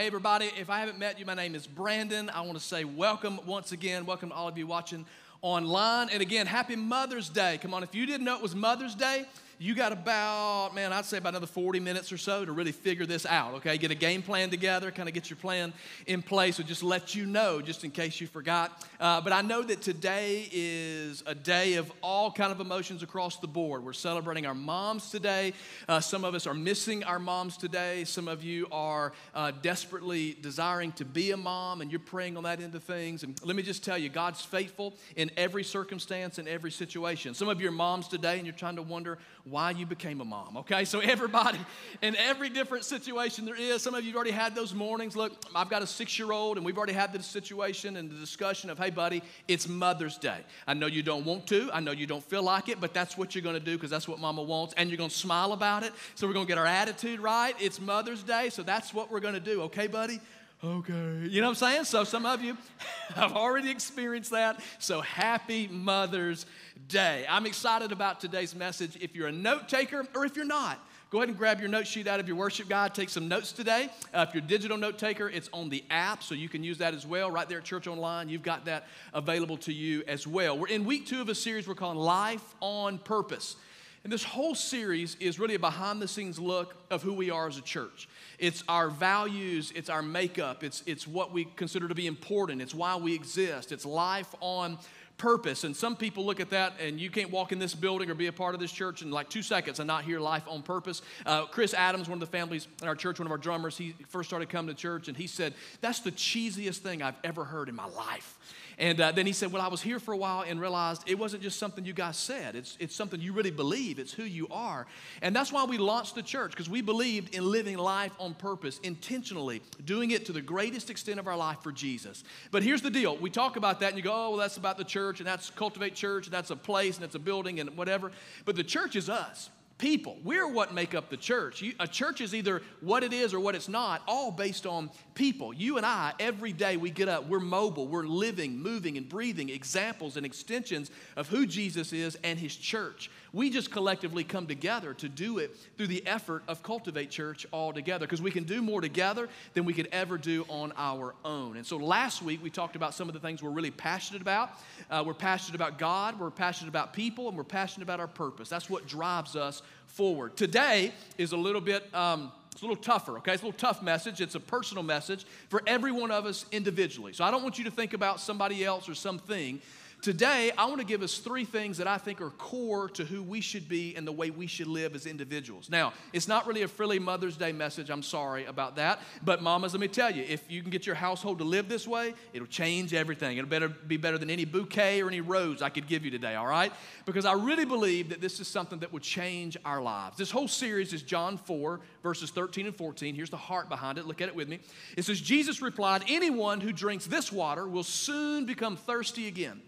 Hey, everybody, if I haven't met you, my name is Brandon. I want to say welcome once again. Welcome to all of you watching online. And again, happy Mother's Day. Come on, if you didn't know it was Mother's Day, you got about, man, I'd say about another 40 minutes or so to really figure this out, okay? Get a game plan together, kind of get your plan in place, or just let you know, just in case you forgot. Uh, but I know that today is a day of all kind of emotions across the board. We're celebrating our moms today. Uh, some of us are missing our moms today. Some of you are uh, desperately desiring to be a mom, and you're praying on that end of things. And let me just tell you, God's faithful in every circumstance and every situation. Some of you are moms today, and you're trying to wonder why you became a mom, okay? So, everybody, in every different situation there is, some of you have already had those mornings. Look, I've got a six year old, and we've already had the situation and the discussion of, hey, buddy, it's Mother's Day. I know you don't want to, I know you don't feel like it, but that's what you're gonna do because that's what mama wants, and you're gonna smile about it. So, we're gonna get our attitude right. It's Mother's Day, so that's what we're gonna do, okay, buddy? Okay. You know what I'm saying? So some of you have already experienced that. So happy Mother's Day. I'm excited about today's message. If you're a note taker or if you're not, go ahead and grab your note sheet out of your worship guide. Take some notes today. Uh, if you're a digital note taker, it's on the app, so you can use that as well. Right there at Church Online, you've got that available to you as well. We're in week two of a series we're calling Life on Purpose. And this whole series is really a behind the scenes look of who we are as a church. It's our values, it's our makeup, it's, it's what we consider to be important, it's why we exist, it's life on purpose. And some people look at that, and you can't walk in this building or be a part of this church in like two seconds and not hear life on purpose. Uh, Chris Adams, one of the families in our church, one of our drummers, he first started coming to church, and he said, That's the cheesiest thing I've ever heard in my life. And uh, then he said, Well, I was here for a while and realized it wasn't just something you guys said, it's, it's something you really believe, it's who you are. And that's why we launched the church, because we believed in living life on purpose, intentionally, doing it to the greatest extent of our life for Jesus. But here's the deal we talk about that and you go, Oh, well, that's about the church, and that's Cultivate Church, and that's a place, and that's a building, and whatever. But the church is us people. We're what make up the church. You, a church is either what it is or what it's not, all based on people. You and I, every day we get up, we're mobile, we're living, moving, and breathing examples and extensions of who Jesus is and his church. We just collectively come together to do it through the effort of Cultivate Church all together because we can do more together than we could ever do on our own. And so last week we talked about some of the things we're really passionate about. Uh, we're passionate about God, we're passionate about people, and we're passionate about our purpose. That's what drives us forward. Today is a little bit. Um, it's a little tougher, okay? It's a little tough message. It's a personal message for every one of us individually. So I don't want you to think about somebody else or something. Today, I want to give us three things that I think are core to who we should be and the way we should live as individuals. Now, it's not really a frilly Mother's Day message. I'm sorry about that. But, mamas, let me tell you if you can get your household to live this way, it'll change everything. It'll better be better than any bouquet or any rose I could give you today, all right? Because I really believe that this is something that will change our lives. This whole series is John 4, verses 13 and 14. Here's the heart behind it. Look at it with me. It says, Jesus replied, Anyone who drinks this water will soon become thirsty again.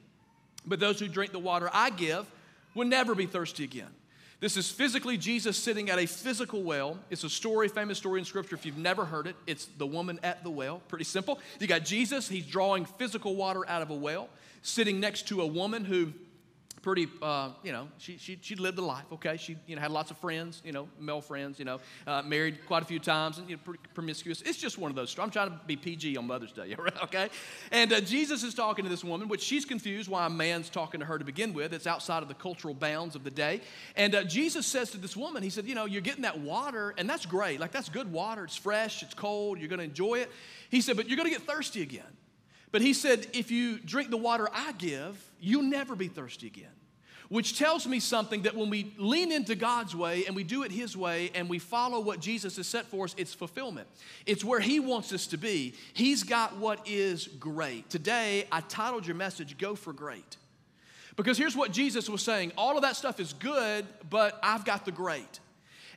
But those who drink the water I give will never be thirsty again. This is physically Jesus sitting at a physical well. It's a story, famous story in Scripture. If you've never heard it, it's the woman at the well. Pretty simple. You got Jesus, he's drawing physical water out of a well, sitting next to a woman who pretty, uh, you know, she, she, she lived a life, okay? She, you know, had lots of friends, you know, male friends, you know, uh, married quite a few times, and, you know, promiscuous. It's just one of those. I'm trying to be PG on Mother's Day, okay? And uh, Jesus is talking to this woman, which she's confused why a man's talking to her to begin with. It's outside of the cultural bounds of the day. And uh, Jesus says to this woman, he said, you know, you're getting that water, and that's great. Like, that's good water. It's fresh, it's cold, you're going to enjoy it. He said, but you're going to get thirsty again. But he said, if you drink the water I give, you'll never be thirsty again. Which tells me something that when we lean into God's way and we do it His way and we follow what Jesus has set for us, it's fulfillment. It's where He wants us to be. He's got what is great. Today, I titled your message, Go for Great. Because here's what Jesus was saying all of that stuff is good, but I've got the great.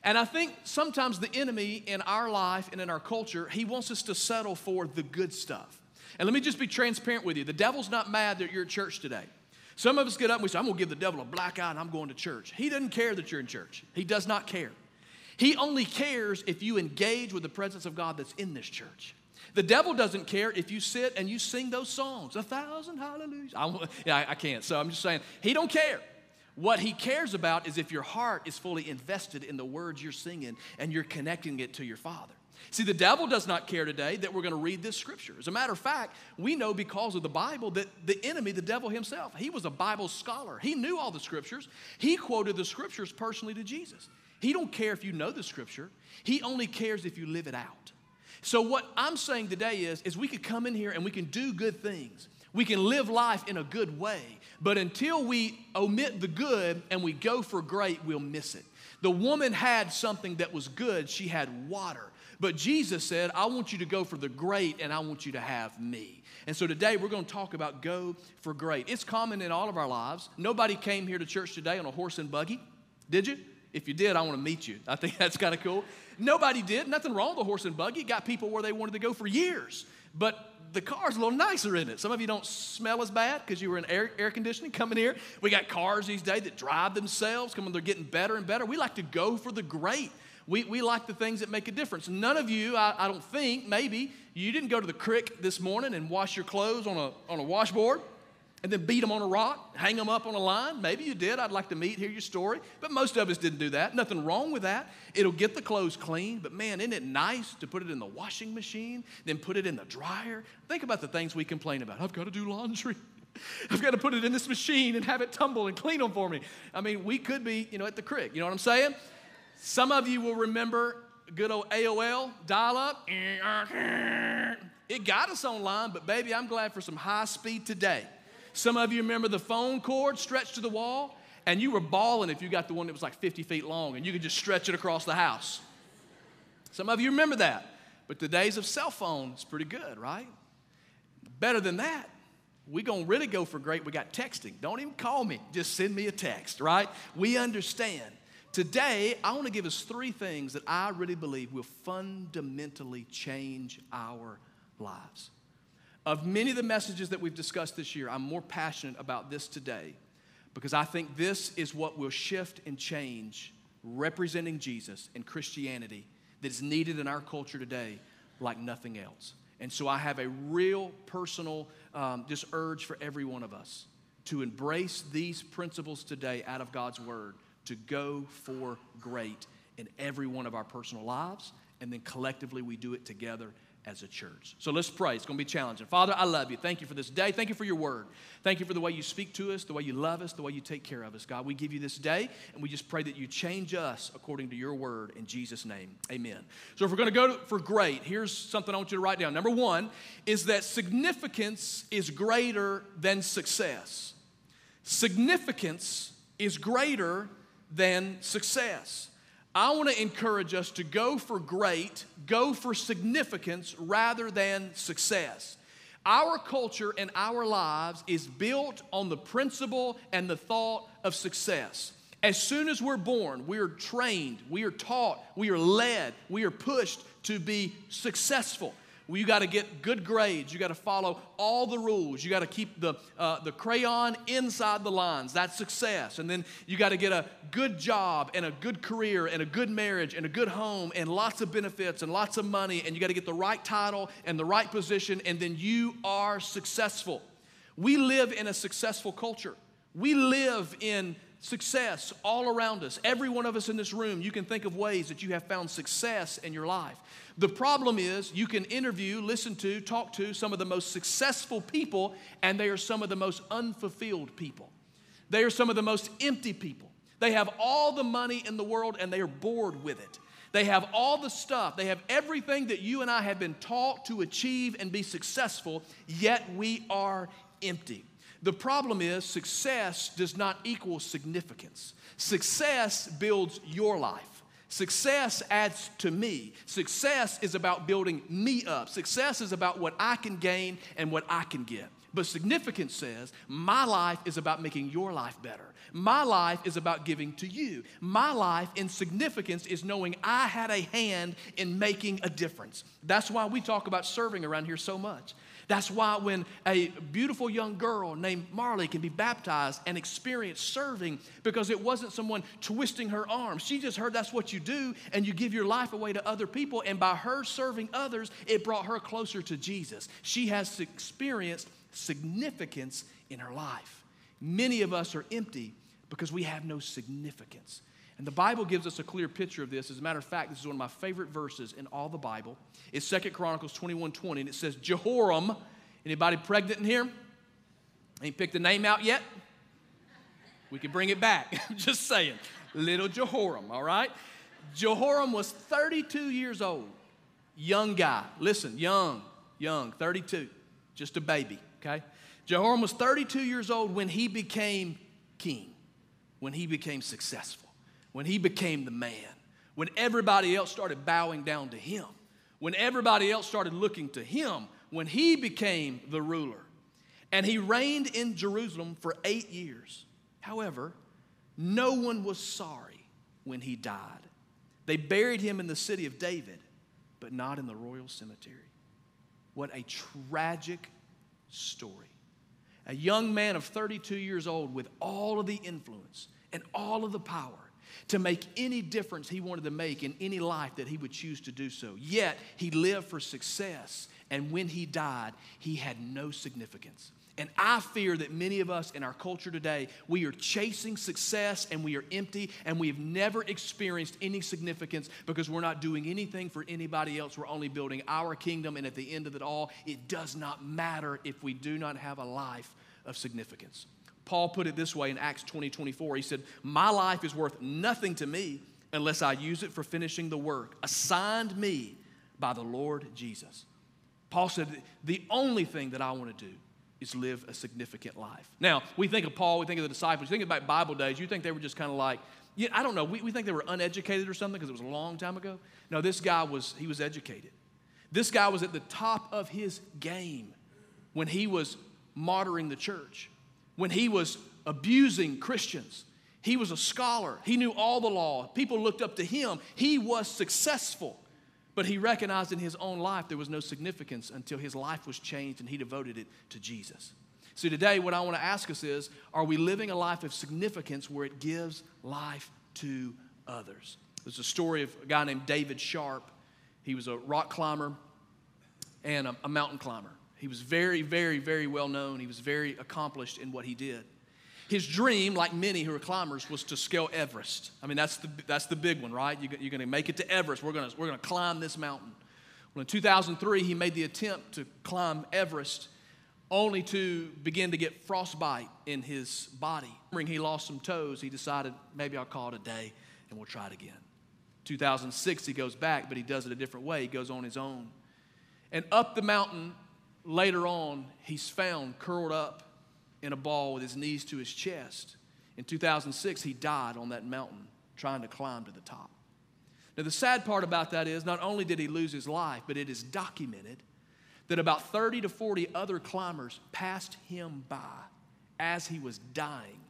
And I think sometimes the enemy in our life and in our culture, he wants us to settle for the good stuff. And let me just be transparent with you the devil's not mad that you're at church today. Some of us get up and we say, I'm going to give the devil a black eye and I'm going to church. He doesn't care that you're in church, he does not care. He only cares if you engage with the presence of God that's in this church. The devil doesn't care if you sit and you sing those songs, a thousand hallelujahs. I, yeah, I, I can't. So I'm just saying, he don't care. What he cares about is if your heart is fully invested in the words you're singing and you're connecting it to your Father. See, the devil does not care today that we're going to read this scripture. As a matter of fact, we know because of the Bible that the enemy, the devil himself, he was a Bible scholar. He knew all the scriptures. He quoted the scriptures personally to Jesus. He don't care if you know the scripture. He only cares if you live it out. So what I'm saying today is is we could come in here and we can do good things. We can live life in a good way. But until we omit the good and we go for great, we'll miss it. The woman had something that was good. She had water. But Jesus said, I want you to go for the great and I want you to have me. And so today we're going to talk about go for great. It's common in all of our lives. Nobody came here to church today on a horse and buggy, did you? If you did, I want to meet you. I think that's kind of cool. Nobody did. Nothing wrong with a horse and buggy. Got people where they wanted to go for years. But the car's a little nicer in it. Some of you don't smell as bad because you were in air, air conditioning coming here. We got cars these days that drive themselves. Come on, they're getting better and better. We like to go for the great. We, we like the things that make a difference. None of you, I, I don't think, maybe, you didn't go to the creek this morning and wash your clothes on a, on a washboard and then beat them on a rock, hang them up on a line. Maybe you did. I'd like to meet, hear your story. But most of us didn't do that. Nothing wrong with that. It'll get the clothes clean. But man, isn't it nice to put it in the washing machine, then put it in the dryer? Think about the things we complain about. I've got to do laundry. I've got to put it in this machine and have it tumble and clean them for me. I mean, we could be, you know, at the creek. You know what I'm saying? Some of you will remember good old AOL dial up. It got us online, but baby, I'm glad for some high speed today. Some of you remember the phone cord stretched to the wall, and you were bawling if you got the one that was like 50 feet long and you could just stretch it across the house. Some of you remember that. But the days of cell phone is pretty good, right? Better than that, we gonna really go for great. We got texting. Don't even call me. Just send me a text, right? We understand. Today, I want to give us three things that I really believe will fundamentally change our lives. Of many of the messages that we've discussed this year, I'm more passionate about this today because I think this is what will shift and change representing Jesus and Christianity that is needed in our culture today like nothing else. And so I have a real personal um, just urge for every one of us to embrace these principles today out of God's Word to go for great in every one of our personal lives, and then collectively we do it together as a church. So let's pray. It's going to be challenging. Father, I love you. Thank you for this day. Thank you for your word. Thank you for the way you speak to us, the way you love us, the way you take care of us. God, we give you this day, and we just pray that you change us according to your word in Jesus' name. Amen. So if we're going to go for great, here's something I want you to write down. Number one is that significance is greater than success. Significance is greater than success. I want to encourage us to go for great, go for significance rather than success. Our culture and our lives is built on the principle and the thought of success. As soon as we're born, we are trained, we are taught, we are led, we are pushed to be successful. You got to get good grades. You got to follow all the rules. You got to keep the, uh, the crayon inside the lines. That's success. And then you got to get a good job and a good career and a good marriage and a good home and lots of benefits and lots of money. And you got to get the right title and the right position. And then you are successful. We live in a successful culture. We live in success all around us. Every one of us in this room, you can think of ways that you have found success in your life. The problem is, you can interview, listen to, talk to some of the most successful people, and they are some of the most unfulfilled people. They are some of the most empty people. They have all the money in the world and they are bored with it. They have all the stuff, they have everything that you and I have been taught to achieve and be successful, yet we are empty. The problem is, success does not equal significance. Success builds your life. Success adds to me. Success is about building me up. Success is about what I can gain and what I can get. But significance says my life is about making your life better. My life is about giving to you. My life in significance is knowing I had a hand in making a difference. That's why we talk about serving around here so much. That's why when a beautiful young girl named Marley can be baptized and experience serving because it wasn't someone twisting her arm. She just heard that's what you do and you give your life away to other people. And by her serving others, it brought her closer to Jesus. She has experienced significance in her life. Many of us are empty because we have no significance. And the Bible gives us a clear picture of this. As a matter of fact, this is one of my favorite verses in all the Bible. It's Second Chronicles 21 20, and it says, Jehoram, anybody pregnant in here? Ain't picked the name out yet? We can bring it back. Just saying. Little Jehoram, all right? Jehoram was 32 years old. Young guy. Listen, young, young, 32. Just a baby, okay? Jehoram was 32 years old when he became king, when he became successful, when he became the man, when everybody else started bowing down to him, when everybody else started looking to him, when he became the ruler. And he reigned in Jerusalem for eight years. However, no one was sorry when he died. They buried him in the city of David, but not in the royal cemetery. What a tragic story. A young man of 32 years old with all of the influence and all of the power to make any difference he wanted to make in any life that he would choose to do so. Yet, he lived for success, and when he died, he had no significance. And I fear that many of us in our culture today, we are chasing success and we are empty and we have never experienced any significance because we're not doing anything for anybody else. We're only building our kingdom. And at the end of it all, it does not matter if we do not have a life of significance. Paul put it this way in Acts 20 24. He said, My life is worth nothing to me unless I use it for finishing the work assigned me by the Lord Jesus. Paul said, The only thing that I want to do is live a significant life. Now, we think of Paul, we think of the disciples, you think about Bible days, you think they were just kind of like, yeah, I don't know, we, we think they were uneducated or something because it was a long time ago. No, this guy was, he was educated. This guy was at the top of his game when he was martyring the church, when he was abusing Christians. He was a scholar. He knew all the law. People looked up to him. He was successful. But he recognized in his own life there was no significance until his life was changed and he devoted it to Jesus. So, today, what I want to ask us is are we living a life of significance where it gives life to others? There's a story of a guy named David Sharp. He was a rock climber and a, a mountain climber. He was very, very, very well known. He was very accomplished in what he did. His dream, like many who are climbers, was to scale Everest. I mean, that's the, that's the big one, right? You, are going to make it to Everest. We're going we're to climb this mountain. Well, in 2003, he made the attempt to climb Everest only to begin to get frostbite in his body. He lost some toes, he decided, maybe I'll call it a day and we'll try it again. 2006, he goes back, but he does it a different way. He goes on his own. And up the mountain, later on, he's found curled up in a ball with his knees to his chest. In 2006, he died on that mountain trying to climb to the top. Now, the sad part about that is not only did he lose his life, but it is documented that about 30 to 40 other climbers passed him by as he was dying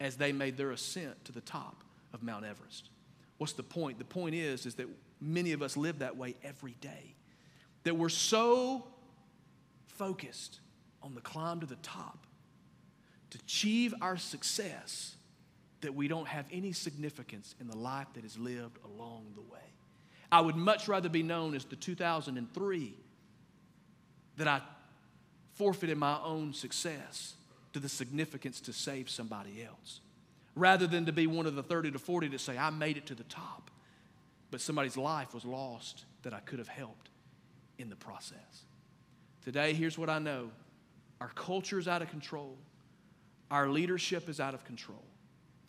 as they made their ascent to the top of Mount Everest. What's the point? The point is, is that many of us live that way every day. That we're so focused on the climb to the top to achieve our success that we don't have any significance in the life that is lived along the way. I would much rather be known as the 2003 that I forfeited my own success to the significance to save somebody else, rather than to be one of the 30 to 40 to say, I made it to the top, but somebody's life was lost that I could have helped in the process. Today, here's what I know our culture is out of control. Our leadership is out of control.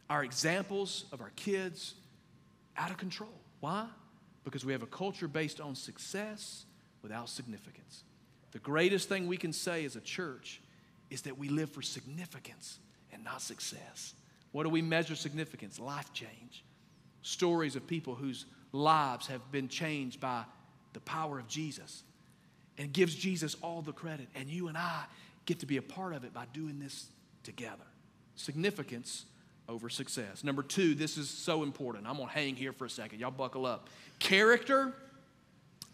Our examples of our kids, out of control. Why? Because we have a culture based on success without significance. The greatest thing we can say as a church is that we live for significance and not success. What do we measure significance? Life change. Stories of people whose lives have been changed by the power of Jesus and gives Jesus all the credit. And you and I get to be a part of it by doing this together. Significance over success. Number two, this is so important. I'm going to hang here for a second. Y'all buckle up. Character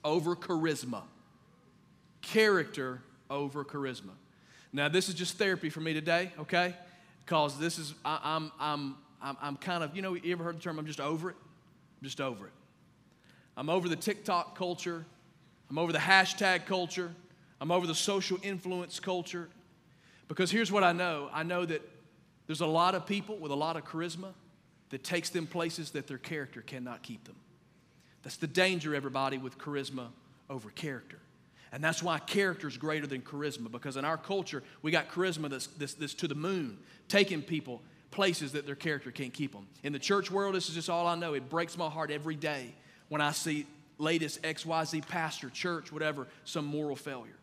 over charisma. Character over charisma. Now, this is just therapy for me today, okay? Because this is, I, I'm, I'm, I'm, I'm kind of, you know, you ever heard the term, I'm just over it? I'm just over it. I'm over the TikTok culture. I'm over the hashtag culture. I'm over the social influence culture. Because here's what I know I know that there's a lot of people with a lot of charisma that takes them places that their character cannot keep them. That's the danger, everybody, with charisma over character. And that's why character is greater than charisma, because in our culture, we got charisma that's, that's, that's to the moon, taking people places that their character can't keep them. In the church world, this is just all I know. It breaks my heart every day when I see latest XYZ pastor, church, whatever, some moral failure.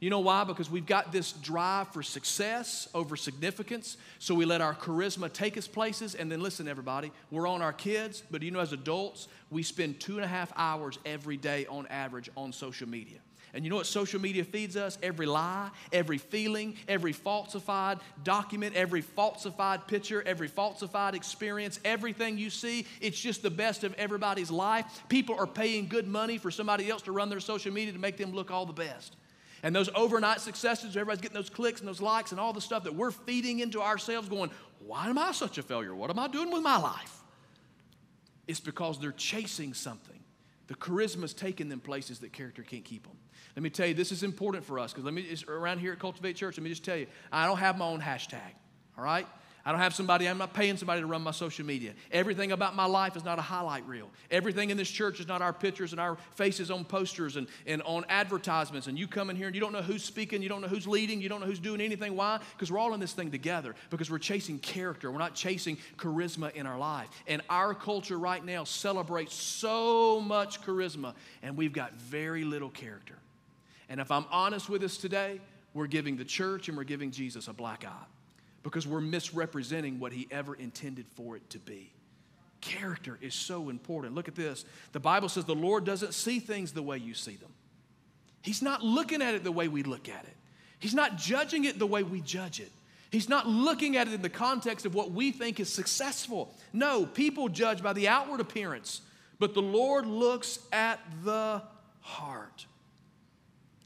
You know why? Because we've got this drive for success over significance. So we let our charisma take us places. And then listen, everybody, we're on our kids, but you know, as adults, we spend two and a half hours every day on average on social media. And you know what social media feeds us? Every lie, every feeling, every falsified document, every falsified picture, every falsified experience, everything you see, it's just the best of everybody's life. People are paying good money for somebody else to run their social media to make them look all the best. And those overnight successes, everybody's getting those clicks and those likes and all the stuff that we're feeding into ourselves, going, why am I such a failure? What am I doing with my life? It's because they're chasing something. The charisma's taking them places that character can't keep them. Let me tell you, this is important for us because let me around here at Cultivate Church. Let me just tell you, I don't have my own hashtag. All right, I don't have somebody. I'm not paying somebody to run my social media. Everything about my life is not a highlight reel. Everything in this church is not our pictures and our faces on posters and, and on advertisements. And you come in here and you don't know who's speaking, you don't know who's leading, you don't know who's doing anything. Why? Because we're all in this thing together. Because we're chasing character. We're not chasing charisma in our life. And our culture right now celebrates so much charisma, and we've got very little character. And if I'm honest with us today, we're giving the church and we're giving Jesus a black eye because we're misrepresenting what he ever intended for it to be. Character is so important. Look at this. The Bible says the Lord doesn't see things the way you see them. He's not looking at it the way we look at it. He's not judging it the way we judge it. He's not looking at it in the context of what we think is successful. No, people judge by the outward appearance, but the Lord looks at the heart.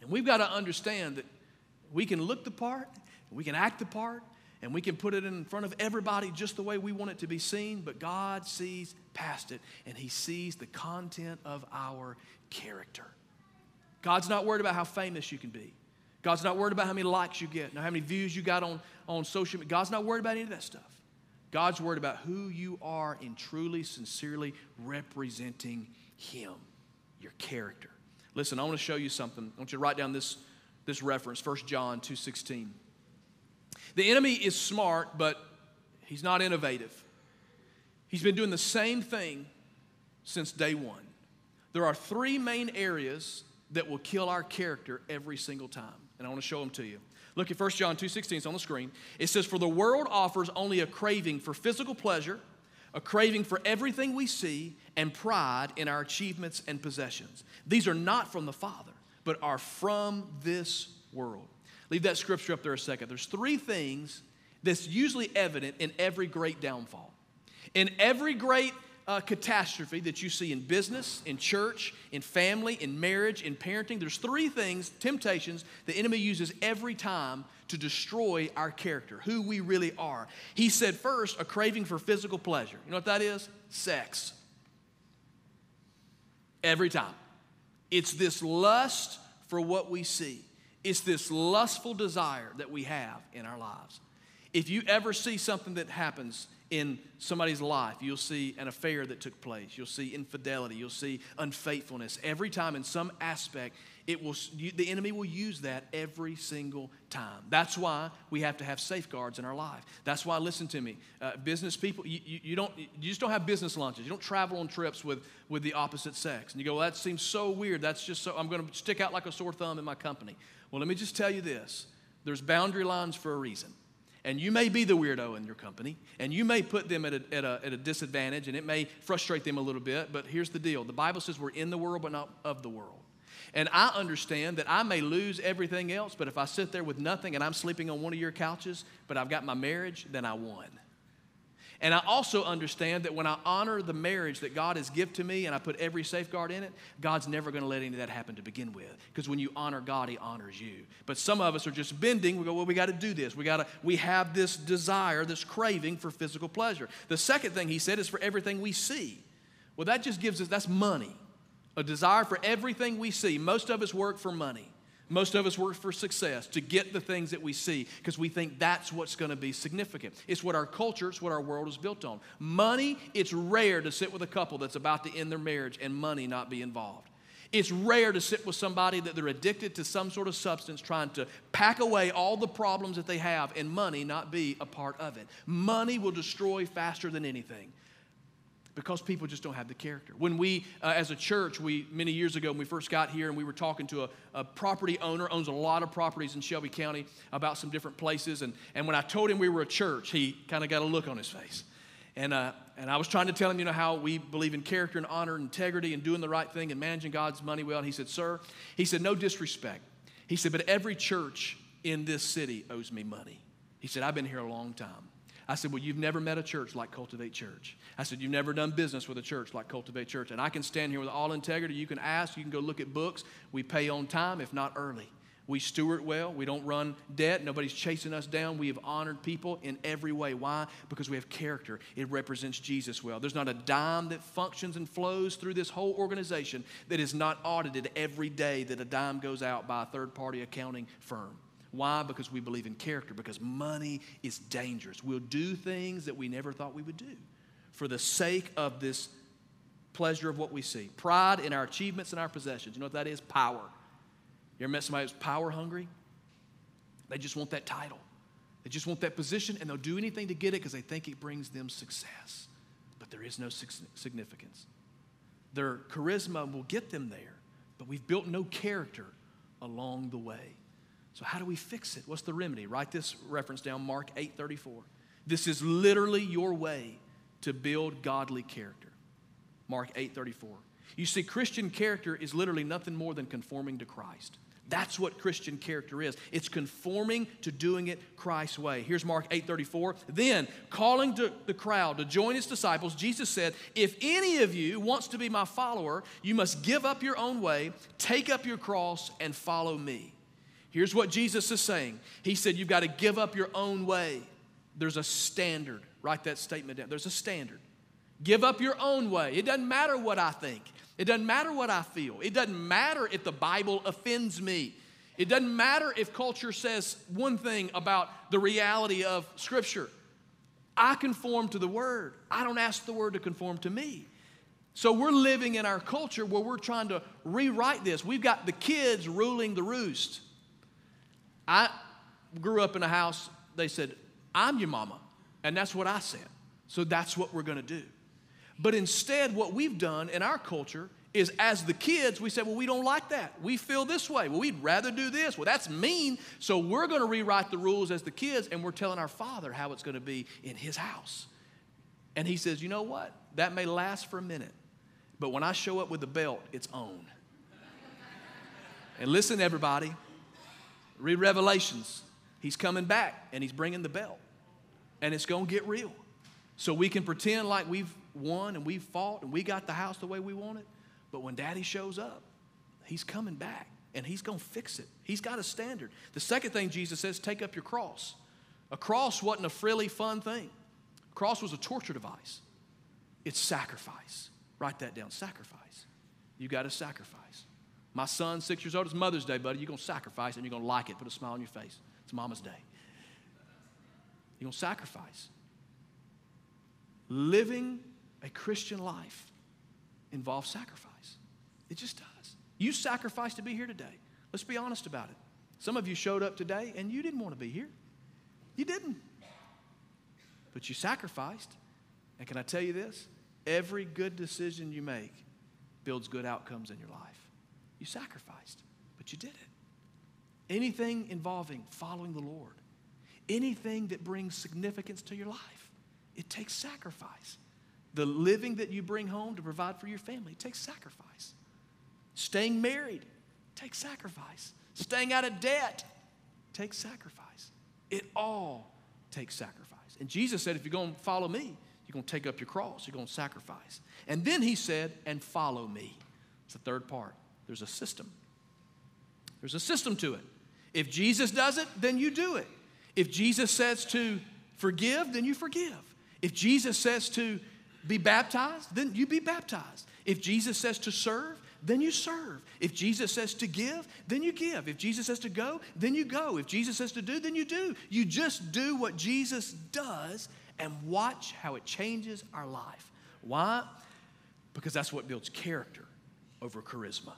And we've got to understand that we can look the part, we can act the part, and we can put it in front of everybody just the way we want it to be seen, but God sees past it and He sees the content of our character. God's not worried about how famous you can be. God's not worried about how many likes you get, how many views you got on, on social media. God's not worried about any of that stuff. God's worried about who you are in truly, sincerely representing Him, your character. Listen, I want to show you something. I want you to write down this, this reference, 1 John 2.16. The enemy is smart, but he's not innovative. He's been doing the same thing since day one. There are three main areas that will kill our character every single time, and I want to show them to you. Look at 1 John 2:16, it's on the screen. It says, For the world offers only a craving for physical pleasure, a craving for everything we see, and pride in our achievements and possessions. These are not from the Father, but are from this world. Leave that scripture up there a second. There's three things that's usually evident in every great downfall. In every great uh, catastrophe that you see in business, in church, in family, in marriage, in parenting, there's three things, temptations, the enemy uses every time to destroy our character, who we really are. He said first, a craving for physical pleasure. You know what that is? Sex. Every time. It's this lust for what we see. It's this lustful desire that we have in our lives. If you ever see something that happens in somebody's life, you'll see an affair that took place. You'll see infidelity. You'll see unfaithfulness. Every time, in some aspect, it will, you, the enemy will use that every single time. That's why we have to have safeguards in our life. That's why, listen to me, uh, business people, you, you, you, don't, you just don't have business lunches. You don't travel on trips with, with the opposite sex. And you go, well, that seems so weird. That's just so, I'm going to stick out like a sore thumb in my company. Well, let me just tell you this there's boundary lines for a reason. And you may be the weirdo in your company, and you may put them at a, at, a, at a disadvantage, and it may frustrate them a little bit, but here's the deal the Bible says we're in the world, but not of the world. And I understand that I may lose everything else, but if I sit there with nothing and I'm sleeping on one of your couches, but I've got my marriage, then I won. And I also understand that when I honor the marriage that God has given to me and I put every safeguard in it, God's never going to let any of that happen to begin with. Because when you honor God, He honors you. But some of us are just bending. We go, well, we got to do this. We got to. We have this desire, this craving for physical pleasure. The second thing He said is for everything we see. Well, that just gives us that's money. A desire for everything we see. Most of us work for money. Most of us work for success, to get the things that we see, because we think that's what's going to be significant. It's what our culture, it's what our world is built on. Money, it's rare to sit with a couple that's about to end their marriage and money not be involved. It's rare to sit with somebody that they're addicted to some sort of substance, trying to pack away all the problems that they have, and money not be a part of it. Money will destroy faster than anything because people just don't have the character. When we, uh, as a church, we many years ago when we first got here, and we were talking to a, a, property owner owns a lot of properties in Shelby County about some different places, and and when I told him we were a church, he kind of got a look on his face, and uh, and I was trying to tell him, you know, how we believe in character and honor and integrity and doing the right thing and managing God's money well. And he said, sir, he said, no disrespect. He said, but every church in this city owes me money. He said, I've been here a long time. I said, Well, you've never met a church like Cultivate Church. I said, You've never done business with a church like Cultivate Church. And I can stand here with all integrity. You can ask, you can go look at books. We pay on time, if not early. We steward well. We don't run debt. Nobody's chasing us down. We have honored people in every way. Why? Because we have character. It represents Jesus well. There's not a dime that functions and flows through this whole organization that is not audited every day that a dime goes out by a third party accounting firm. Why? Because we believe in character, because money is dangerous. We'll do things that we never thought we would do for the sake of this pleasure of what we see. Pride in our achievements and our possessions. You know what that is? Power. You ever met somebody who's power hungry? They just want that title. They just want that position, and they'll do anything to get it because they think it brings them success. But there is no significance. Their charisma will get them there, but we've built no character along the way. So how do we fix it? What's the remedy? Write this reference down, Mark 8:34. This is literally your way to build godly character. Mark 8:34. You see Christian character is literally nothing more than conforming to Christ. That's what Christian character is. It's conforming to doing it Christ's way. Here's Mark 8:34. Then, calling to the crowd to join his disciples, Jesus said, "If any of you wants to be my follower, you must give up your own way, take up your cross and follow me." Here's what Jesus is saying He said, You've got to give up your own way. There's a standard. Write that statement down. There's a standard. Give up your own way. It doesn't matter what I think, it doesn't matter what I feel, it doesn't matter if the Bible offends me. It doesn't matter if culture says one thing about the reality of Scripture. I conform to the Word. I don't ask the Word to conform to me. So we're living in our culture where we're trying to rewrite this. We've got the kids ruling the roost. I grew up in a house, they said, I'm your mama. And that's what I said. So that's what we're going to do. But instead, what we've done in our culture is as the kids, we said, well, we don't like that. We feel this way. Well, we'd rather do this. Well, that's mean. So we're going to rewrite the rules as the kids, and we're telling our father how it's going to be in his house. And he says, you know what? That may last for a minute, but when I show up with the belt, it's on. and listen, everybody, Read Revelations. He's coming back and he's bringing the belt. And it's going to get real. So we can pretend like we've won and we've fought and we got the house the way we want it. But when daddy shows up, he's coming back and he's going to fix it. He's got a standard. The second thing Jesus says, take up your cross. A cross wasn't a frilly, fun thing. A cross was a torture device. It's sacrifice. Write that down sacrifice. You got to sacrifice. My son, six years old, it's Mother's Day, buddy. You're going to sacrifice and you're going to like it. Put a smile on your face. It's Mama's Day. You're going to sacrifice. Living a Christian life involves sacrifice. It just does. You sacrificed to be here today. Let's be honest about it. Some of you showed up today and you didn't want to be here. You didn't. But you sacrificed. And can I tell you this? Every good decision you make builds good outcomes in your life. You sacrificed, but you did it. Anything involving following the Lord, anything that brings significance to your life, it takes sacrifice. The living that you bring home to provide for your family takes sacrifice. Staying married takes sacrifice. Staying out of debt takes sacrifice. It all takes sacrifice. And Jesus said, if you're going to follow me, you're going to take up your cross, you're going to sacrifice. And then he said, and follow me. It's the third part. There's a system. There's a system to it. If Jesus does it, then you do it. If Jesus says to forgive, then you forgive. If Jesus says to be baptized, then you be baptized. If Jesus says to serve, then you serve. If Jesus says to give, then you give. If Jesus says to go, then you go. If Jesus says to do, then you do. You just do what Jesus does and watch how it changes our life. Why? Because that's what builds character over charisma.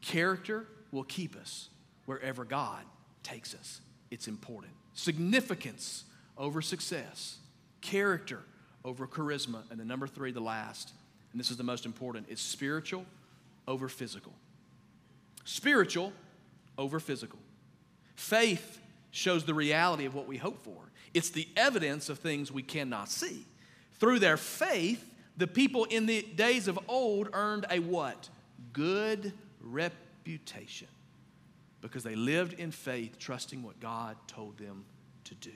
Character will keep us wherever God takes us. It's important. Significance over success, character over charisma. And the number three, the last, and this is the most important, is spiritual over physical. Spiritual over physical. Faith shows the reality of what we hope for, it's the evidence of things we cannot see. Through their faith, the people in the days of old earned a what? Good reputation because they lived in faith, trusting what God told them to do.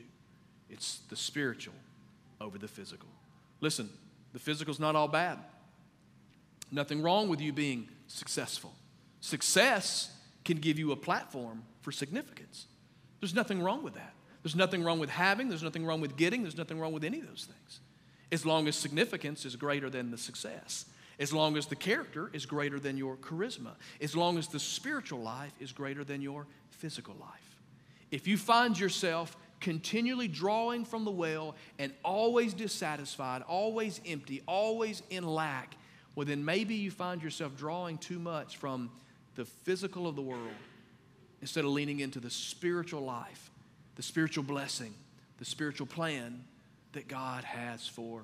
It's the spiritual over the physical. Listen, the physical's not all bad. Nothing wrong with you being successful. Success can give you a platform for significance. There's nothing wrong with that. There's nothing wrong with having, there's nothing wrong with getting, there's nothing wrong with any of those things. As long as significance is greater than the success. As long as the character is greater than your charisma. As long as the spiritual life is greater than your physical life. If you find yourself continually drawing from the well and always dissatisfied, always empty, always in lack, well, then maybe you find yourself drawing too much from the physical of the world instead of leaning into the spiritual life, the spiritual blessing, the spiritual plan that God has for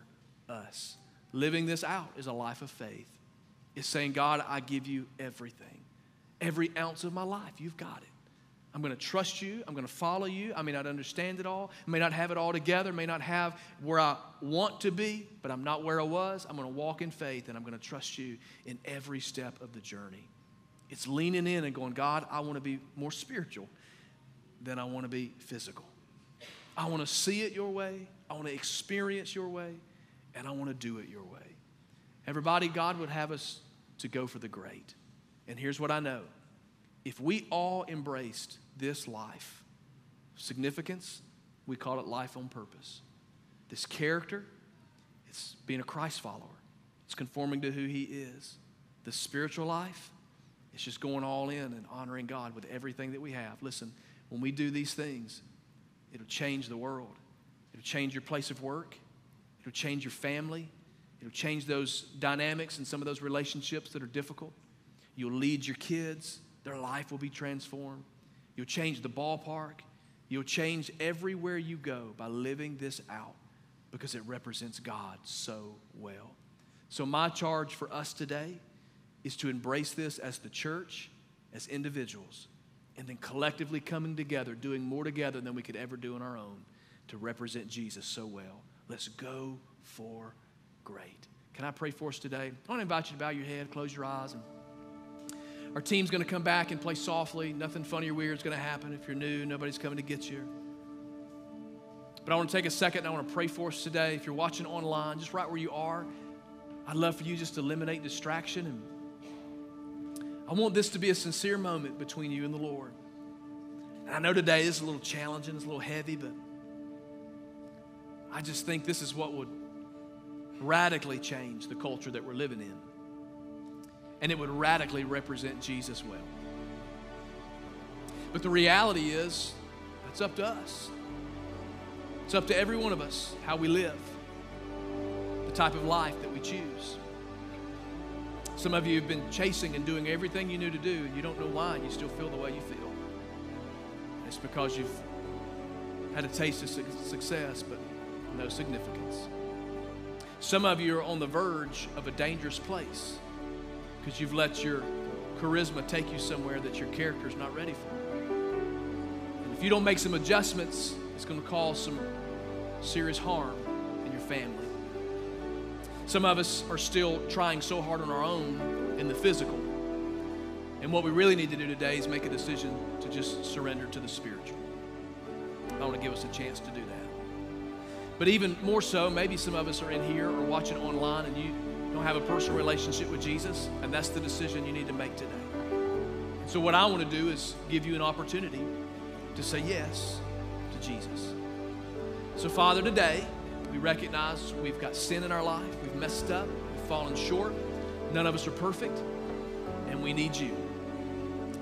us. Living this out is a life of faith. It's saying, God, I give you everything. Every ounce of my life, you've got it. I'm going to trust you. I'm going to follow you. I may not understand it all. I may not have it all together. May not have where I want to be, but I'm not where I was. I'm going to walk in faith and I'm going to trust you in every step of the journey. It's leaning in and going, God, I want to be more spiritual than I want to be physical. I want to see it your way. I want to experience your way. And I want to do it your way. Everybody, God would have us to go for the great. And here's what I know if we all embraced this life, significance, we call it life on purpose. This character, it's being a Christ follower, it's conforming to who He is. The spiritual life, it's just going all in and honoring God with everything that we have. Listen, when we do these things, it'll change the world. It'll change your place of work. It'll change your family. It'll change those dynamics and some of those relationships that are difficult. You'll lead your kids. Their life will be transformed. You'll change the ballpark. You'll change everywhere you go by living this out because it represents God so well. So, my charge for us today is to embrace this as the church, as individuals, and then collectively coming together, doing more together than we could ever do on our own to represent Jesus so well. Let's go for great. Can I pray for us today? I want to invite you to bow your head, close your eyes, and our team's going to come back and play softly. Nothing funny or weird is going to happen. If you're new, nobody's coming to get you. But I want to take a second and I want to pray for us today. If you're watching online, just right where you are, I'd love for you just to eliminate distraction. And I want this to be a sincere moment between you and the Lord. And I know today is a little challenging, it's a little heavy, but I just think this is what would radically change the culture that we're living in and it would radically represent Jesus well. But the reality is, it's up to us. It's up to every one of us how we live, the type of life that we choose. Some of you have been chasing and doing everything you knew to do, and you don't know why, and you still feel the way you feel. It's because you've had a taste of success, but no significance. Some of you are on the verge of a dangerous place because you've let your charisma take you somewhere that your character is not ready for. And if you don't make some adjustments, it's going to cause some serious harm in your family. Some of us are still trying so hard on our own in the physical. And what we really need to do today is make a decision to just surrender to the spiritual. I want to give us a chance to do that. But even more so, maybe some of us are in here or watching online and you don't have a personal relationship with Jesus, and that's the decision you need to make today. So, what I want to do is give you an opportunity to say yes to Jesus. So, Father, today we recognize we've got sin in our life, we've messed up, we've fallen short. None of us are perfect. and we need you.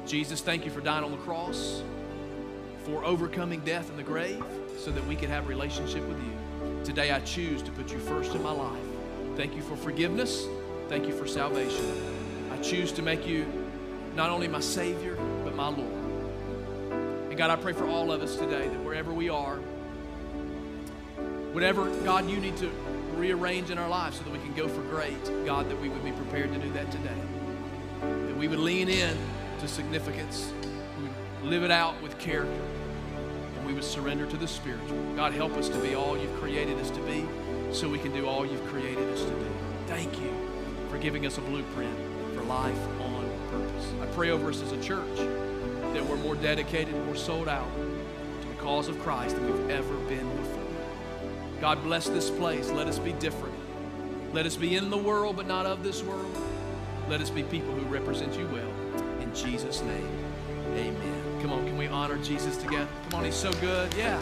Jesus, thank you for dying on the cross, for overcoming death and the grave, so that we could have relationship with you. Today I choose to put you first in my life. Thank you for forgiveness. Thank you for salvation. I choose to make you not only my Savior, but my Lord. And God, I pray for all of us today that wherever we are, whatever, God, you need to rearrange in our lives so that we can go for great, God, that we would be prepared to do that today. That we would lean in to significance, we would live it out with character, we would surrender to the spiritual. God, help us to be all you've created us to be so we can do all you've created us to do. Thank you for giving us a blueprint for life on purpose. I pray over us as a church that we're more dedicated, more sold out to the cause of Christ than we've ever been before. God bless this place. Let us be different. Let us be in the world, but not of this world. Let us be people who represent you well. In Jesus' name, amen. Come on, can we honor Jesus together? Come on, he's so good. Yeah.